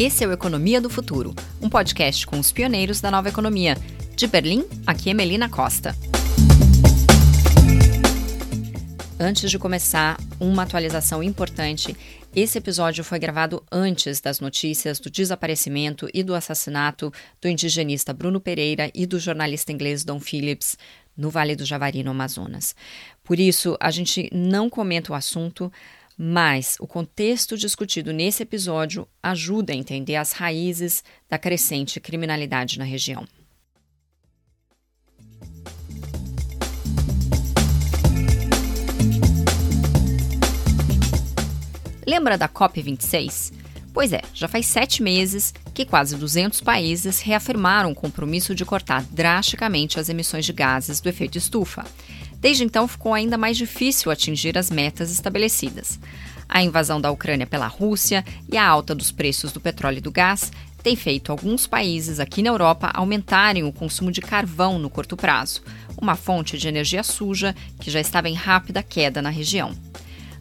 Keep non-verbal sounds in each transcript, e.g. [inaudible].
Esse é o Economia do Futuro, um podcast com os pioneiros da nova economia. De Berlim, aqui é Melina Costa. Antes de começar, uma atualização importante. Esse episódio foi gravado antes das notícias do desaparecimento e do assassinato do indigenista Bruno Pereira e do jornalista inglês Don Phillips no Vale do Javari, no Amazonas. Por isso, a gente não comenta o assunto, mas o contexto discutido nesse episódio ajuda a entender as raízes da crescente criminalidade na região. Lembra da COP26? Pois é, já faz sete meses que quase 200 países reafirmaram o compromisso de cortar drasticamente as emissões de gases do efeito estufa. Desde então, ficou ainda mais difícil atingir as metas estabelecidas. A invasão da Ucrânia pela Rússia e a alta dos preços do petróleo e do gás têm feito alguns países aqui na Europa aumentarem o consumo de carvão no curto prazo, uma fonte de energia suja que já estava em rápida queda na região.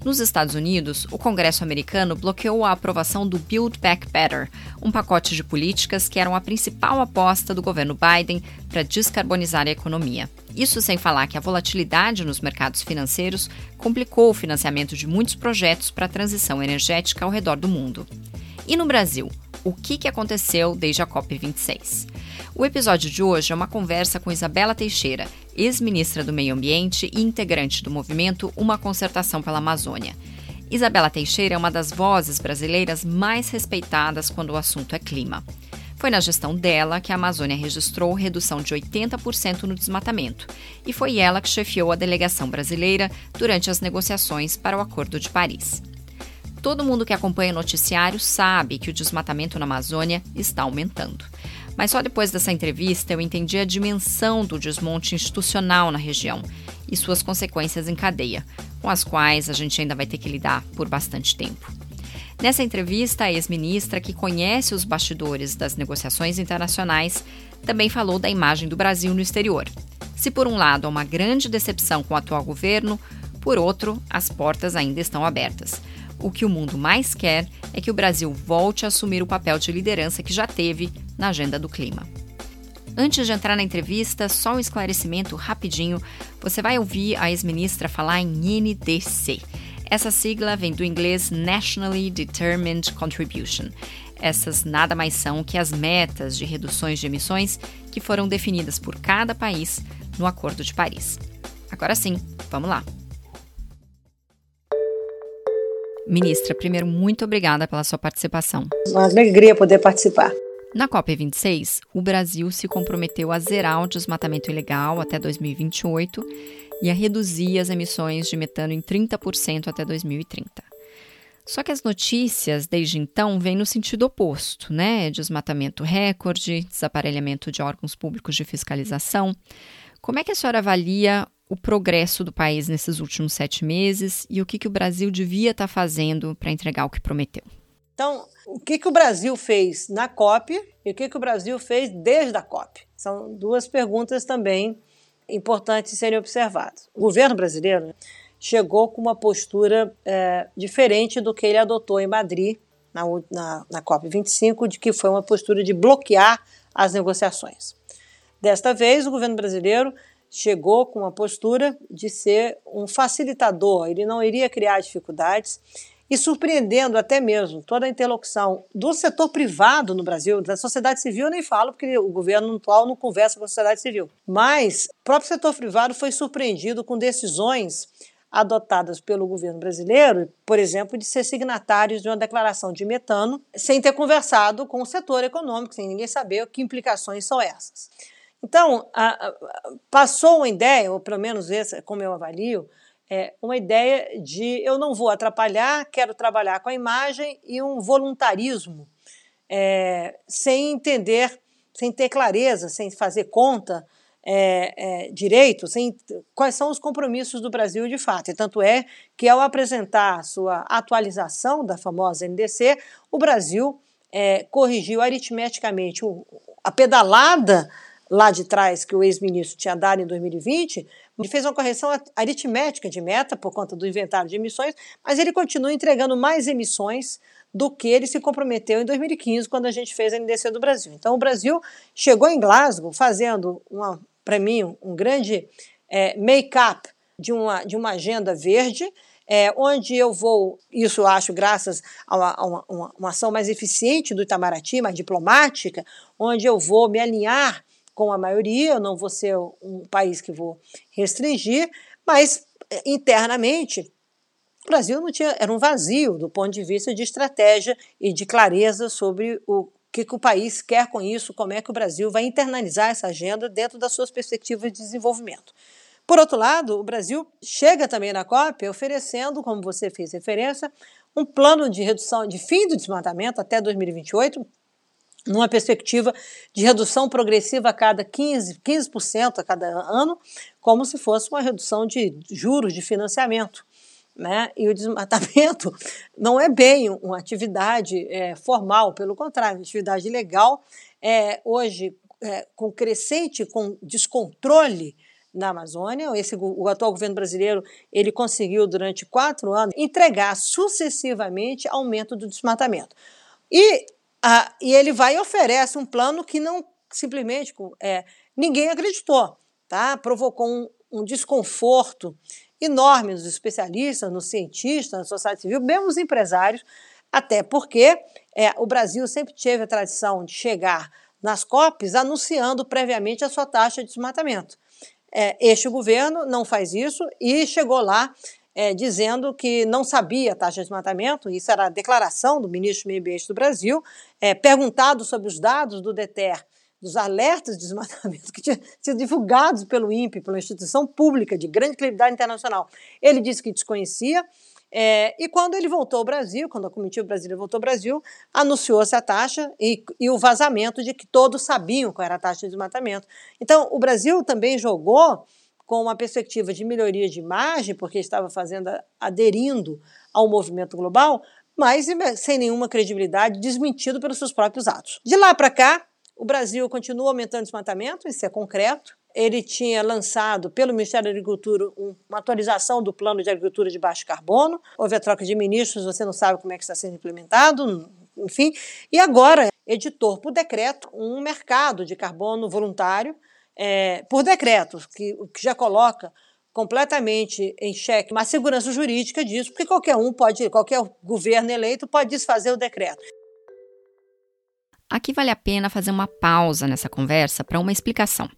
Nos Estados Unidos, o Congresso americano bloqueou a aprovação do Build Back Better, um pacote de políticas que eram a principal aposta do governo Biden para descarbonizar a economia. Isso sem falar que a volatilidade nos mercados financeiros complicou o financiamento de muitos projetos para a transição energética ao redor do mundo. E no Brasil, o que, que aconteceu desde a COP26? O episódio de hoje é uma conversa com Isabela Teixeira, ex-ministra do Meio Ambiente e integrante do movimento Uma Concertação pela Amazônia. Isabela Teixeira é uma das vozes brasileiras mais respeitadas quando o assunto é clima. Foi na gestão dela que a Amazônia registrou redução de 80% no desmatamento, e foi ela que chefiou a delegação brasileira durante as negociações para o Acordo de Paris. Todo mundo que acompanha o noticiário sabe que o desmatamento na Amazônia está aumentando. Mas só depois dessa entrevista eu entendi a dimensão do desmonte institucional na região e suas consequências em cadeia, com as quais a gente ainda vai ter que lidar por bastante tempo. Nessa entrevista, a ex-ministra, que conhece os bastidores das negociações internacionais, também falou da imagem do Brasil no exterior. Se, por um lado, há uma grande decepção com o atual governo, por outro, as portas ainda estão abertas. O que o mundo mais quer é que o Brasil volte a assumir o papel de liderança que já teve na agenda do clima. Antes de entrar na entrevista, só um esclarecimento rapidinho. Você vai ouvir a ex-ministra falar em NDC. Essa sigla vem do inglês Nationally Determined Contribution. Essas nada mais são que as metas de reduções de emissões que foram definidas por cada país no Acordo de Paris. Agora sim, vamos lá. Ministra, primeiro, muito obrigada pela sua participação. Uma alegria poder participar. Na COP26, o Brasil se comprometeu a zerar o desmatamento ilegal até 2028 e a reduzir as emissões de metano em 30% até 2030. Só que as notícias desde então vêm no sentido oposto, né? Desmatamento recorde, desaparelhamento de órgãos públicos de fiscalização. Como é que a senhora avalia o progresso do país nesses últimos sete meses e o que, que o Brasil devia estar tá fazendo para entregar o que prometeu. Então, o que, que o Brasil fez na COP e o que, que o Brasil fez desde a COP? São duas perguntas também importantes serem observadas. O governo brasileiro chegou com uma postura é, diferente do que ele adotou em Madrid, na, na, na COP25, de que foi uma postura de bloquear as negociações. Desta vez, o governo brasileiro chegou com a postura de ser um facilitador, ele não iria criar dificuldades e surpreendendo até mesmo toda a interlocução do setor privado no Brasil, da sociedade civil eu nem falo, porque o governo atual não conversa com a sociedade civil. Mas o próprio setor privado foi surpreendido com decisões adotadas pelo governo brasileiro, por exemplo, de ser signatários de uma declaração de metano, sem ter conversado com o setor econômico, sem ninguém saber que implicações são essas. Então, a, a, passou uma ideia, ou pelo menos essa, como eu avalio, é uma ideia de eu não vou atrapalhar, quero trabalhar com a imagem e um voluntarismo é, sem entender, sem ter clareza, sem fazer conta é, é, direito, sem quais são os compromissos do Brasil de fato. E tanto é que ao apresentar sua atualização da famosa NDC, o Brasil é, corrigiu aritmeticamente o, a pedalada lá de trás que o ex-ministro tinha dado em 2020, ele fez uma correção aritmética de meta por conta do inventário de emissões, mas ele continua entregando mais emissões do que ele se comprometeu em 2015, quando a gente fez a NDC do Brasil. Então, o Brasil chegou em Glasgow fazendo, para mim, um grande é, make-up de uma, de uma agenda verde, é, onde eu vou, isso eu acho graças a uma, uma, uma ação mais eficiente do Itamaraty, mais diplomática, onde eu vou me alinhar com a maioria, eu não vou ser um país que vou restringir, mas é, internamente o Brasil não tinha, era um vazio do ponto de vista de estratégia e de clareza sobre o que, que o país quer com isso, como é que o Brasil vai internalizar essa agenda dentro das suas perspectivas de desenvolvimento. Por outro lado, o Brasil chega também na COP oferecendo, como você fez referência, um plano de redução de fim do desmatamento até 2028, numa perspectiva de redução progressiva a cada 15%, 15% a cada ano, como se fosse uma redução de juros de financiamento. Né? E o desmatamento [laughs] não é bem uma atividade é, formal, pelo contrário, atividade legal, é, hoje é, com crescente com descontrole na Amazônia. Esse, o atual governo brasileiro ele conseguiu durante quatro anos entregar sucessivamente aumento do desmatamento. E, a, e ele vai e oferece um plano que não simplesmente é, ninguém acreditou, tá? Provocou um, um desconforto enorme nos especialistas, nos cientistas, na sociedade civil, mesmo os empresários, até porque é, o Brasil sempre teve a tradição de chegar nas COPs anunciando previamente a sua taxa de desmatamento. É, este governo não faz isso e chegou lá é, dizendo que não sabia a taxa de desmatamento, isso era a declaração do ministro do Meio Ambiente do Brasil, é, perguntado sobre os dados do DETER dos alertas de desmatamento que tinham sido divulgados pelo INPE, pela instituição pública de grande credibilidade internacional. Ele disse que desconhecia, é, e quando ele voltou ao Brasil, quando a comitiva brasileira voltou ao Brasil, anunciou-se a taxa e, e, o vazamento de que todos sabiam qual era a taxa de desmatamento. Então, o Brasil também jogou com uma perspectiva de melhoria de imagem, porque estava fazendo, aderindo ao movimento global, mas sem nenhuma credibilidade, desmentido pelos seus próprios atos. De lá para cá, o Brasil continua aumentando o desmatamento, isso é concreto. Ele tinha lançado pelo Ministério da Agricultura uma atualização do plano de agricultura de baixo carbono. Houve a troca de ministros, você não sabe como é que está sendo implementado, enfim. E agora editou por decreto um mercado de carbono voluntário, é, por decreto, que, que já coloca completamente em xeque uma segurança jurídica disso, porque qualquer um pode, qualquer governo eleito pode desfazer o decreto. Aqui vale a pena fazer uma pausa nessa conversa para uma explicação.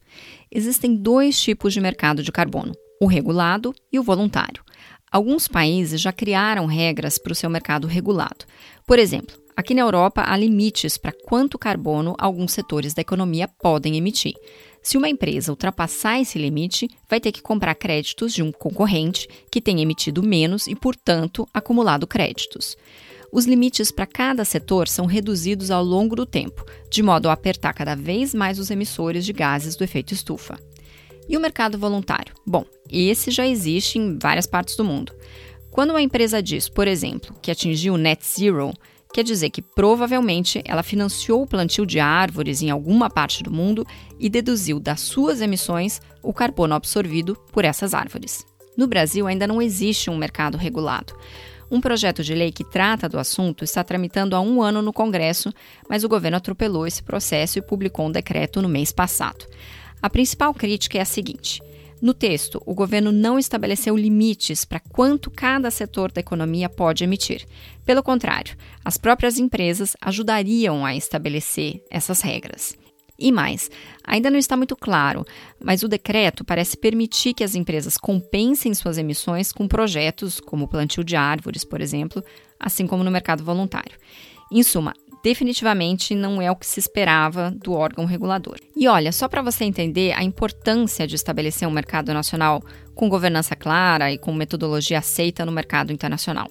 Existem dois tipos de mercado de carbono: o regulado e o voluntário. Alguns países já criaram regras para o seu mercado regulado. Por exemplo, aqui na Europa há limites para quanto carbono alguns setores da economia podem emitir. Se uma empresa ultrapassar esse limite, vai ter que comprar créditos de um concorrente que tem emitido menos e, portanto, acumulado créditos. Os limites para cada setor são reduzidos ao longo do tempo, de modo a apertar cada vez mais os emissores de gases do efeito estufa. E o mercado voluntário? Bom, esse já existe em várias partes do mundo. Quando uma empresa diz, por exemplo, que atingiu net zero, quer dizer que provavelmente ela financiou o plantio de árvores em alguma parte do mundo e deduziu das suas emissões o carbono absorvido por essas árvores. No Brasil ainda não existe um mercado regulado. Um projeto de lei que trata do assunto está tramitando há um ano no Congresso, mas o governo atropelou esse processo e publicou um decreto no mês passado. A principal crítica é a seguinte. No texto, o governo não estabeleceu limites para quanto cada setor da economia pode emitir. Pelo contrário, as próprias empresas ajudariam a estabelecer essas regras. E mais, ainda não está muito claro, mas o decreto parece permitir que as empresas compensem suas emissões com projetos como o plantio de árvores, por exemplo, assim como no mercado voluntário. Em suma, definitivamente não é o que se esperava do órgão regulador. E olha, só para você entender a importância de estabelecer um mercado nacional com governança clara e com metodologia aceita no mercado internacional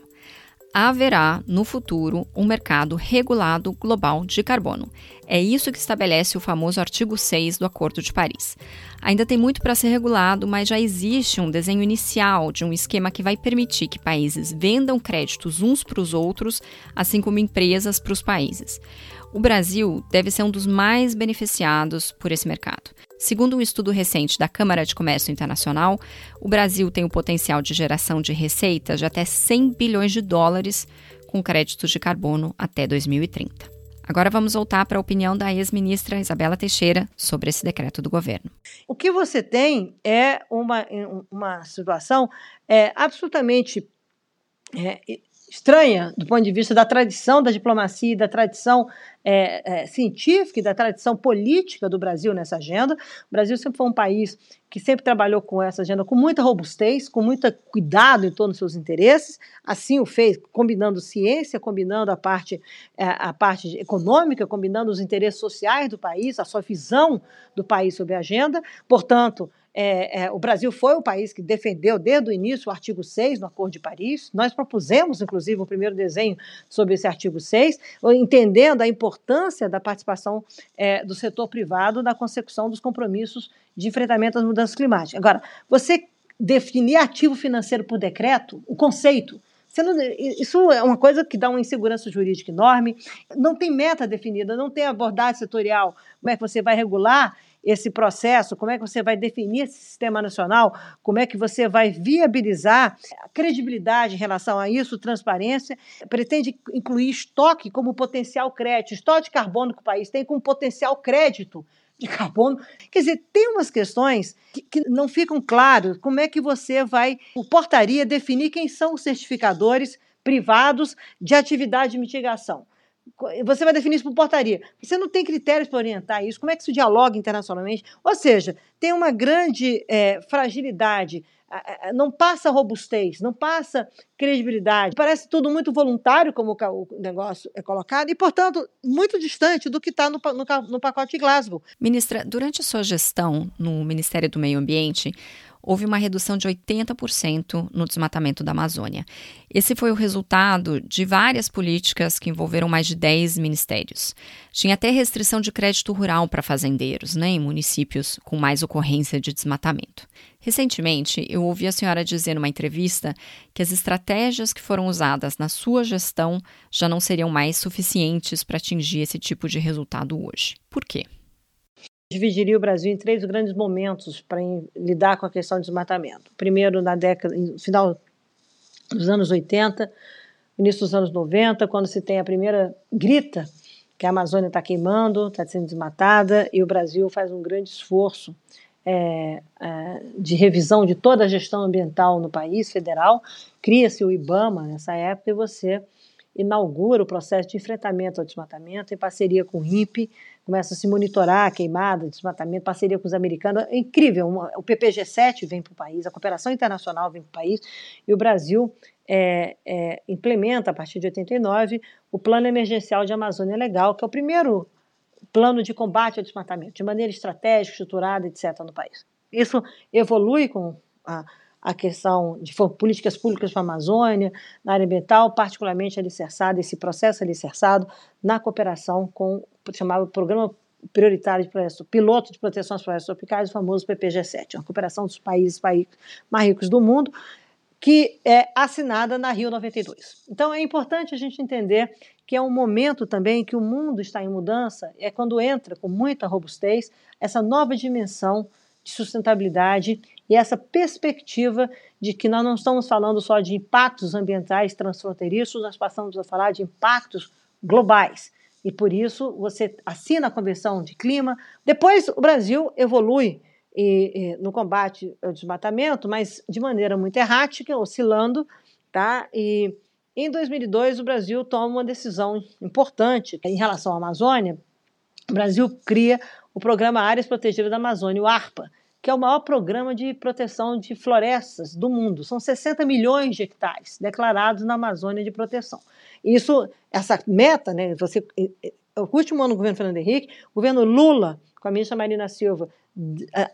haverá, no futuro, um mercado regulado global de carbono. É isso que estabelece o famoso artigo 6 do Acordo de Paris. Ainda tem muito para ser regulado, mas já existe um desenho inicial de um esquema que vai permitir que países vendam créditos uns para os outros, assim como empresas para os países. O Brasil deve ser um dos mais beneficiados por esse mercado. Segundo um estudo recente da Câmara de Comércio Internacional, o Brasil tem o potencial de geração de receitas de até 100 bilhões de dólares com créditos de carbono até 2030. Agora vamos voltar para a opinião da ex-ministra Isabela Teixeira sobre esse decreto do governo. O que você tem é uma, uma situação é, absolutamente é, estranha do ponto de vista da tradição da diplomacia, da tradição é, é, científica e da tradição política do Brasil nessa agenda. O Brasil sempre foi um país que sempre trabalhou com essa agenda com muita robustez, com muito cuidado em torno dos seus interesses. Assim o fez, combinando ciência, combinando a parte, é, a parte econômica, combinando os interesses sociais do país, a sua visão do país sobre a agenda. Portanto, é, é, o Brasil foi o país que defendeu desde o início o artigo 6 no Acordo de Paris. Nós propusemos, inclusive, o primeiro desenho sobre esse artigo 6, entendendo a importância da participação é, do setor privado na consecução dos compromissos de enfrentamento às mudanças climáticas. Agora, você definir ativo financeiro por decreto, o conceito, não, isso é uma coisa que dá uma insegurança jurídica enorme. Não tem meta definida, não tem abordagem setorial. Como é que você vai regular esse processo, como é que você vai definir esse sistema nacional, como é que você vai viabilizar a credibilidade em relação a isso, transparência, pretende incluir estoque como potencial crédito, estoque de carbono que o país tem como potencial crédito de carbono. Quer dizer, tem umas questões que, que não ficam claras. Como é que você vai, o portaria, definir quem são os certificadores privados de atividade de mitigação? Você vai definir isso por portaria. Você não tem critérios para orientar isso. Como é que isso dialoga internacionalmente? Ou seja, tem uma grande é, fragilidade não passa robustez, não passa credibilidade. Parece tudo muito voluntário, como o negócio é colocado, e, portanto, muito distante do que está no, no, no pacote de Glasgow. Ministra, durante a sua gestão no Ministério do Meio Ambiente, houve uma redução de 80% no desmatamento da Amazônia. Esse foi o resultado de várias políticas que envolveram mais de 10 ministérios. Tinha até restrição de crédito rural para fazendeiros, né, em municípios com mais ocorrência de desmatamento. Recentemente, eu ouvi a senhora dizer numa entrevista que as estratégias que foram usadas na sua gestão já não seriam mais suficientes para atingir esse tipo de resultado hoje. Por quê? Dividiria o Brasil em três grandes momentos para lidar com a questão do desmatamento. Primeiro, na década, no final dos anos 80, início dos anos 90, quando se tem a primeira grita que a Amazônia está queimando, está sendo desmatada, e o Brasil faz um grande esforço é, é, de revisão de toda a gestão ambiental no país federal. Cria-se o IBAMA nessa época e você inaugura o processo de enfrentamento ao desmatamento em parceria com o INPE, começa a se monitorar a queimada, desmatamento, parceria com os americanos. É incrível, o PPG-7 vem para o país, a cooperação internacional vem para o país, e o Brasil é, é, implementa, a partir de 89, o Plano Emergencial de Amazônia Legal, que é o primeiro plano de combate ao desmatamento, de maneira estratégica, estruturada, etc., no país. Isso evolui com a a questão de políticas públicas para a Amazônia, na área ambiental, particularmente alicerçado, esse processo alicerçado na cooperação com o chamado Programa Prioritário de Proteção, Piloto de Proteção às Florestas Tropicais, o famoso PPG-7, uma cooperação dos países mais ricos do mundo, que é assinada na Rio 92. Então é importante a gente entender que é um momento também que o mundo está em mudança, é quando entra com muita robustez essa nova dimensão de sustentabilidade e essa perspectiva de que nós não estamos falando só de impactos ambientais transfronteiriços, nós passamos a falar de impactos globais. E por isso você assina a Convenção de Clima. Depois o Brasil evolui e, e, no combate ao desmatamento, mas de maneira muito errática, oscilando, tá? E em 2002 o Brasil toma uma decisão importante em relação à Amazônia. O Brasil cria o Programa Áreas Protegidas da Amazônia, o ARPA, que é o maior programa de proteção de florestas do mundo. São 60 milhões de hectares declarados na Amazônia de proteção. Isso, essa meta, né, você, o último ano do governo Fernando Henrique, o governo Lula, com a ministra Marina Silva,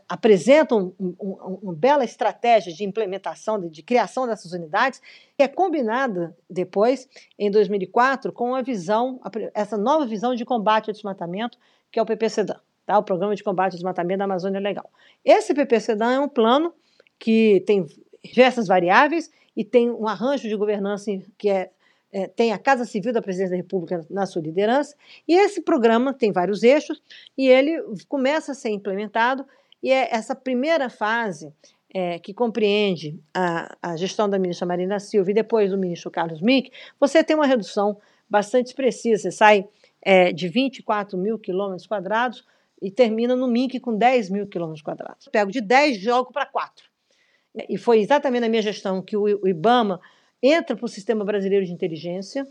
apresentam um, um, uma bela estratégia de implementação, de, de, criação dessas unidades, que é combinada depois, em 2004, com a visão, essa nova visão de combate ao desmatamento, que é o PPCDAM tá? o Programa de Combate ao Desmatamento da Amazônia Legal. Esse PPCDAM é um plano que tem diversas variáveis e tem um arranjo de governança que é, é, tem a Casa Civil da Presidência da República na sua liderança, e esse programa tem vários eixos, e ele começa a ser implementado, e é essa primeira fase é, que compreende a, a, gestão da ministra Marina Silva e depois do ministro Carlos Mink, você tem uma redução bastante expressiva, você sai é, de 24 mil quilômetros quadrados e termina no Mink com 10 mil quilômetros quadrados. Pego de 10 jogo para 4. E foi exatamente na minha gestão que o IBAMA entra para o Sistema Brasileiro de Inteligência,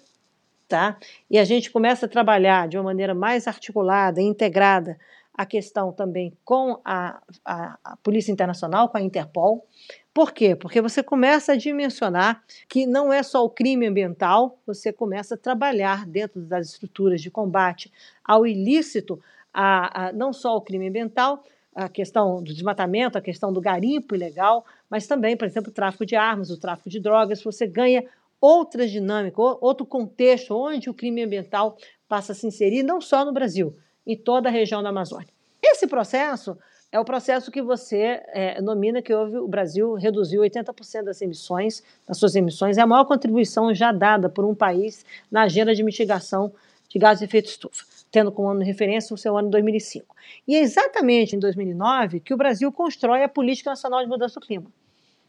tá? E a gente começa a trabalhar de uma maneira mais articulada, integrada, a questão também com a, a, a, Polícia Internacional, com a Interpol. Por quê? Porque você começa a dimensionar que não é só o crime ambiental, você começa a trabalhar dentro das estruturas de combate ao ilícito, a, a não só o crime ambiental, a questão do desmatamento, a questão do garimpo ilegal, mas também, por exemplo, o tráfico de armas, o tráfico de drogas, você ganha outras dinâmicas, outro contexto onde o crime ambiental passa a se inserir, não só no Brasil, em toda a região da Amazônia. Esse processo é o processo que você é, nomina que houve, o Brasil reduziu 80% das emissões, das suas emissões, é a maior contribuição já dada por um país na agenda de mitigação de gases de efeito estufa tendo como ano de referência o seu ano 2005. E é exatamente em 2009 que o Brasil constrói a Política Nacional de Mudança do Clima.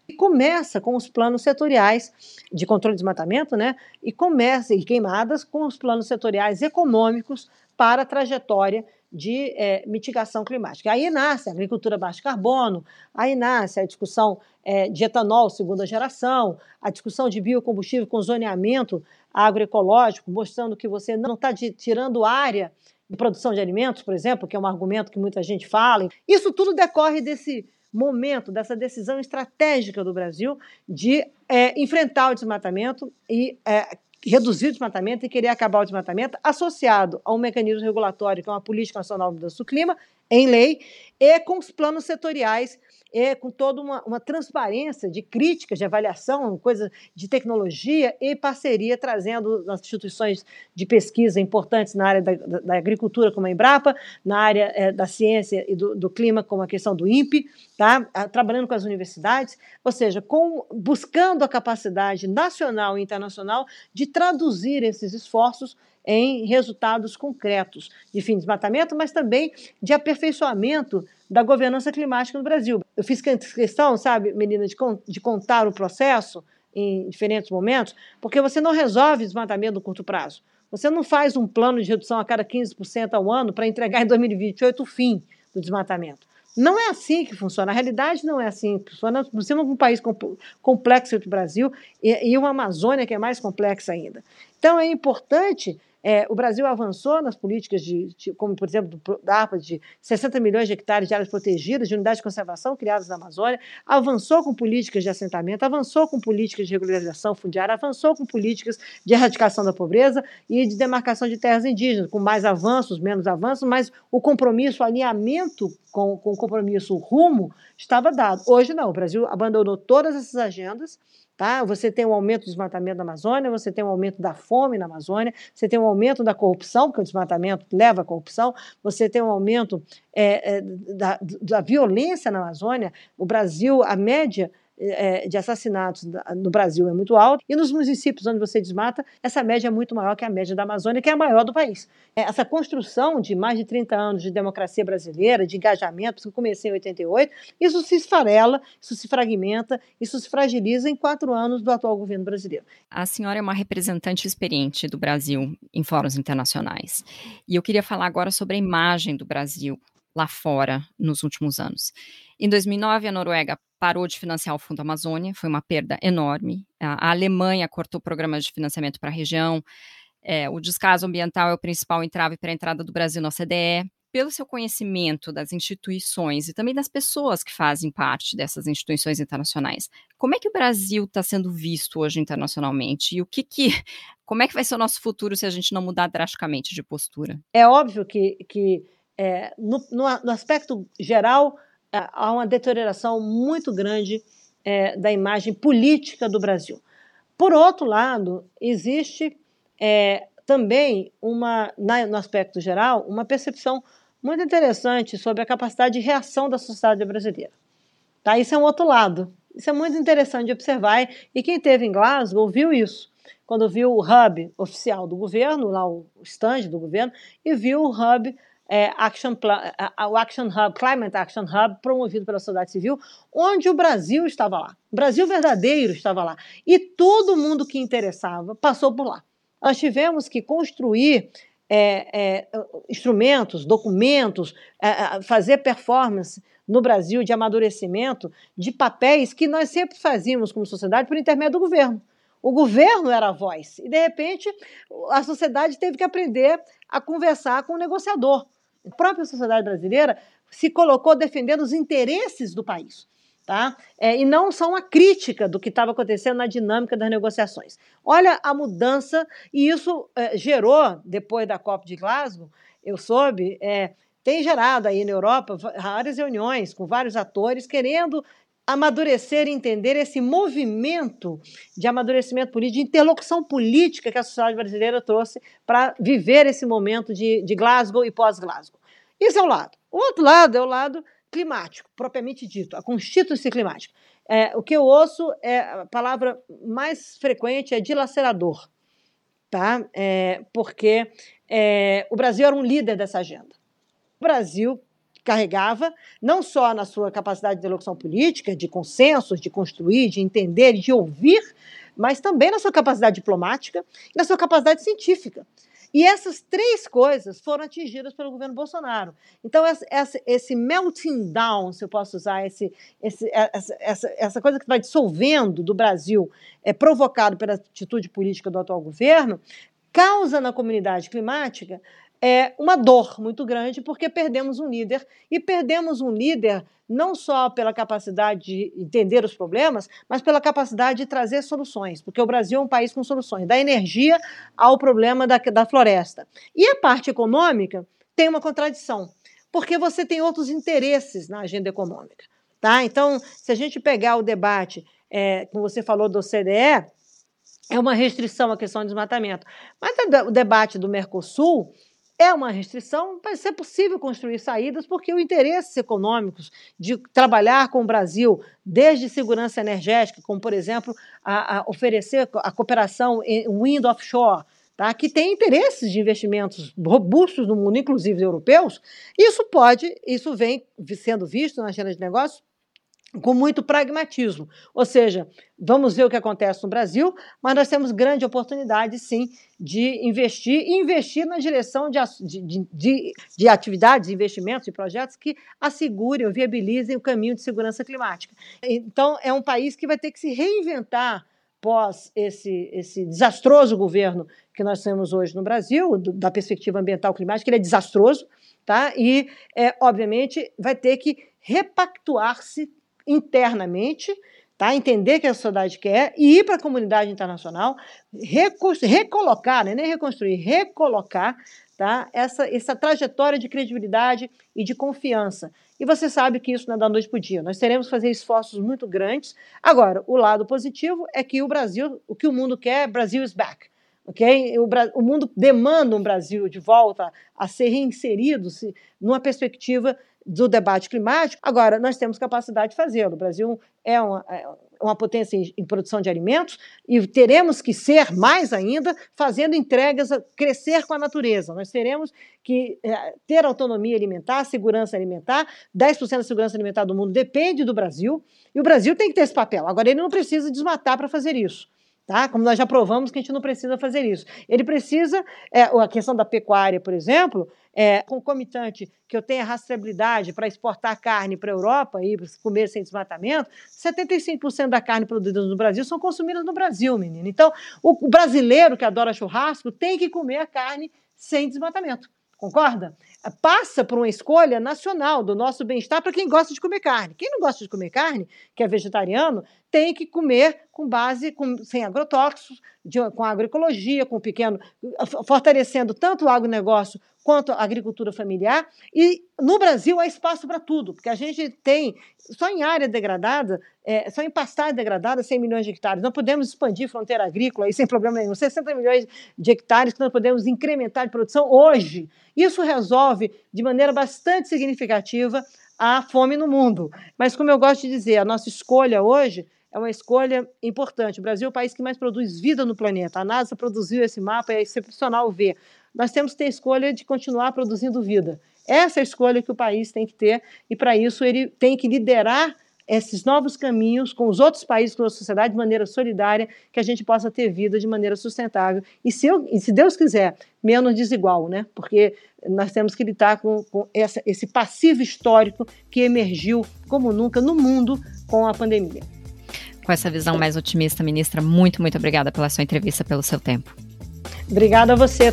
E começa com os planos setoriais de controle de desmatamento, né? E começa e queimadas com os planos setoriais econômicos para a trajetória de é, mitigação climática. Aí nasce a agricultura baixa carbono, aí nasce a discussão é, de etanol segunda geração, a discussão de biocombustível com zoneamento agroecológico, mostrando que você não está tirando área de produção de alimentos, por exemplo, que é um argumento que muita gente fala. Isso tudo decorre desse momento, dessa decisão estratégica do Brasil de é, enfrentar o desmatamento e é, reduzir o desmatamento e querer acabar o desmatamento, associado a um mecanismo regulatório, que é uma política nacional de mudança do clima, em lei, e com os planos setoriais é, com toda uma, uma, transparência de críticas, de avaliação, coisa de tecnologia e parceria, trazendo as instituições de pesquisa importantes na área da, da, agricultura, como a Embrapa, na área é, da ciência e do, do, clima, como a questão do INPE, tá? trabalhando com as universidades, ou seja, com, buscando a capacidade nacional e internacional de traduzir esses esforços em resultados concretos de fim de desmatamento, mas também de aperfeiçoamento da governança climática no Brasil. Eu fiz questão, sabe, menina, de, de contar o processo em diferentes momentos, porque você não resolve desmatamento no curto prazo. Você não faz um plano de redução a cada 15% ao ano para entregar em 2028 o fim do desmatamento. Não é assim que funciona. A realidade não é assim que funciona. Nós temos um país complexo que o Brasil e uma Amazônia que é mais complexa ainda. Então é importante é, o Brasil avançou nas políticas de, de, como por exemplo da ARPA de 60 milhões de hectares de áreas protegidas, de unidades de conservação criadas na Amazônia, avançou com políticas de assentamento, avançou com políticas de regularização fundiária, avançou com políticas de erradicação da pobreza e de demarcação de terras indígenas, com mais avanços, menos avanços, mas o compromisso, o alinhamento com, com o compromisso, o rumo estava dado. Hoje não, o Brasil abandonou todas essas agendas Tá? Você tem um aumento do desmatamento na Amazônia, você tem um aumento da fome na Amazônia, você tem um aumento da corrupção, porque o desmatamento leva à corrupção, você tem um aumento é, é, da, da violência na Amazônia. O Brasil, a média de assassinatos no Brasil é muito alto, e nos municípios onde você desmata, essa média é muito maior que a média da Amazônia, que é a maior do país. É, essa construção de mais de 30 anos de democracia brasileira, de engajamento, que comecei em 88, isso se esfarela, isso se fragmenta, isso se fragiliza em quatro anos do atual governo brasileiro. A senhora é uma representante experiente do Brasil em fóruns internacionais, e eu queria falar agora sobre a imagem do Brasil lá fora nos últimos anos. Em 2009, a Noruega parou de financiar o Fundo Amazônia, foi uma perda enorme. A, Alemanha cortou programas de financiamento para a região. É, o descaso ambiental é o principal entrave para a entrada do Brasil na OCDE. Pelo seu conhecimento das instituições e também das pessoas que fazem parte dessas instituições internacionais, como é que o Brasil está sendo visto hoje internacionalmente? E o que, que como é que vai ser o nosso futuro se a gente não mudar drasticamente de postura? É óbvio que, que é, no, no, no aspecto geral, é, há uma deterioração muito grande é, da imagem política do Brasil. Por outro lado, existe é, também uma, na, no aspecto geral, uma percepção muito interessante sobre a capacidade de reação da sociedade brasileira. Tá? Isso é um outro lado. Isso é muito interessante de observar e quem esteve em Glasgow viu isso. quando viu o hub oficial do governo, lá o stand do governo, e viu o hub é, Action, o Action Hub, Climate Action Hub, promovido pela sociedade civil, onde o Brasil estava lá. O Brasil verdadeiro estava lá. E todo mundo que interessava passou por lá. Nós tivemos que construir é, é, instrumentos, documentos, é, é, fazer performance no Brasil de amadurecimento de papéis que nós sempre fazíamos como sociedade por intermédio do governo. O governo era a voz. E, de repente, a sociedade teve que aprender a conversar com o negociador. A própria sociedade brasileira se colocou defendendo os interesses do país. Tá? É, e não só uma crítica do que estava acontecendo na dinâmica das negociações. Olha a mudança, e isso é, gerou, depois da COP de Glasgow, eu soube, é, tem gerado aí na Europa várias reuniões com vários atores querendo amadurecer e entender esse movimento de amadurecimento político, de interlocução política que a sociedade brasileira trouxe para viver esse momento de, de Glasgow e pós-Glasgow. Isso é um lado. O outro lado é o lado climático, propriamente dito, a constituição climática. É, o que eu ouço é a palavra mais frequente é dilacerador, tá? É, porque é, o Brasil era um líder dessa agenda. O Brasil carregava, não só na sua capacidade de elocução política, de consensos, de construir, de entender, de ouvir, mas também na sua capacidade diplomática e na sua capacidade científica. E essas três coisas foram atingidas pelo governo Bolsonaro. Então, essa, esse melting down, se eu posso usar esse, esse, essa, essa, essa coisa que vai dissolvendo do Brasil, é provocado pela atitude política do atual governo, causa na comunidade climática é uma dor muito grande, porque perdemos um líder, e perdemos um líder não só pela capacidade de entender os problemas, mas pela capacidade de trazer soluções, porque o Brasil é um país com soluções, da energia ao problema da, da floresta. E a parte econômica tem uma contradição, porque você tem outros interesses na agenda econômica. Tá? Então, se a gente pegar o debate, é, como você falou do CDE, é uma restrição à questão do desmatamento. Mas o debate do Mercosul é uma restrição, vai ser possível construir saídas, porque os interesses econômicos de trabalhar com o Brasil, desde segurança energética, como, por exemplo, a, a oferecer a cooperação em wind offshore, tá? que tem interesses de investimentos robustos no mundo, inclusive europeus, isso pode, isso vem sendo visto na agenda de negócios com muito pragmatismo. Ou seja, vamos ver o que acontece no Brasil, mas nós temos grande oportunidade, sim, de investir e investir na direção de, de, de, de atividades, investimentos e projetos que assegurem ou viabilizem o caminho de segurança climática. Então, é um país que vai ter que se reinventar pós esse, esse desastroso governo que nós temos hoje no Brasil, do, da perspectiva ambiental climática, ele é desastroso, tá? e, é, obviamente, vai ter que repactuar-se internamente, tá? entender o que a sociedade quer e ir para a comunidade internacional, recolocar, né? nem reconstruir, recolocar tá? essa, essa trajetória de credibilidade e de confiança. E você sabe que isso não é da noite para o dia. Nós teremos que fazer esforços muito grandes. Agora, o lado positivo é que o Brasil, o que o mundo quer, Brasil is back. Okay? O, o mundo demanda um Brasil de volta a ser reinserido -se numa perspectiva do debate climático. Agora, nós temos capacidade de fazê-lo. O Brasil é uma, é uma potência em, em, produção de alimentos e teremos que ser mais ainda fazendo entregas, crescer com a natureza. Nós teremos que é, ter autonomia alimentar, segurança alimentar. 10% da segurança alimentar do mundo depende do Brasil e o Brasil tem que ter esse papel. Agora, ele não precisa desmatar para fazer isso. Tá? Como nós já provamos que a gente não precisa fazer isso. Ele precisa, é, a questão da pecuária, por exemplo, é, concomitante que eu tenha rastreabilidade para exportar carne para a Europa e comer sem desmatamento, 75% da carne produzida no Brasil são consumidas no Brasil, menino. Então, o brasileiro que adora churrasco tem que comer a carne sem desmatamento. Concorda? Passa por uma escolha nacional do nosso bem-estar para quem gosta de comer carne. Quem não gosta de comer carne, que é vegetariano, tem que comer com base com, sem agrotóxicos, de, com agroecologia, com pequeno, fortalecendo tanto o agronegócio quanto a agricultura familiar. E no Brasil há espaço para tudo, porque a gente tem, só em área degradada, é, só em pastagem degradada, 100 milhões de hectares. Não podemos expandir fronteira agrícola aí sem problema nenhum. 60 milhões de hectares que nós podemos incrementar de produção hoje. Isso resolve de maneira bastante significativa a fome no mundo. Mas, como eu gosto de dizer, a nossa escolha hoje é uma escolha importante. O Brasil é o país que mais produz vida no planeta. A NASA produziu esse mapa, é excepcional ver. Nós temos que ter a escolha de continuar produzindo vida. Essa é a escolha que o país tem que ter, e para isso ele tem que liderar esses novos caminhos com os outros países, com a sociedade de maneira solidária, que a gente possa ter vida de maneira sustentável. E se, eu, e se Deus quiser, menos desigual, né? Porque nós temos que lidar com, com essa, esse passivo histórico que emergiu como nunca no mundo com a pandemia. Com essa visão mais otimista, ministra, muito, muito obrigada pela sua entrevista, pelo seu tempo. Obrigada a você.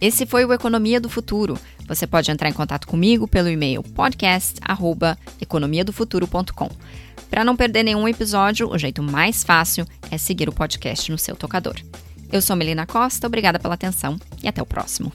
Esse foi o Economia do Futuro. Você pode entrar em contato comigo pelo e-mail podcast@economiadofuturo.com. Para não perder nenhum episódio, o jeito mais fácil é seguir o podcast no seu tocador. Eu sou Melina Costa, obrigada pela atenção e até o próximo.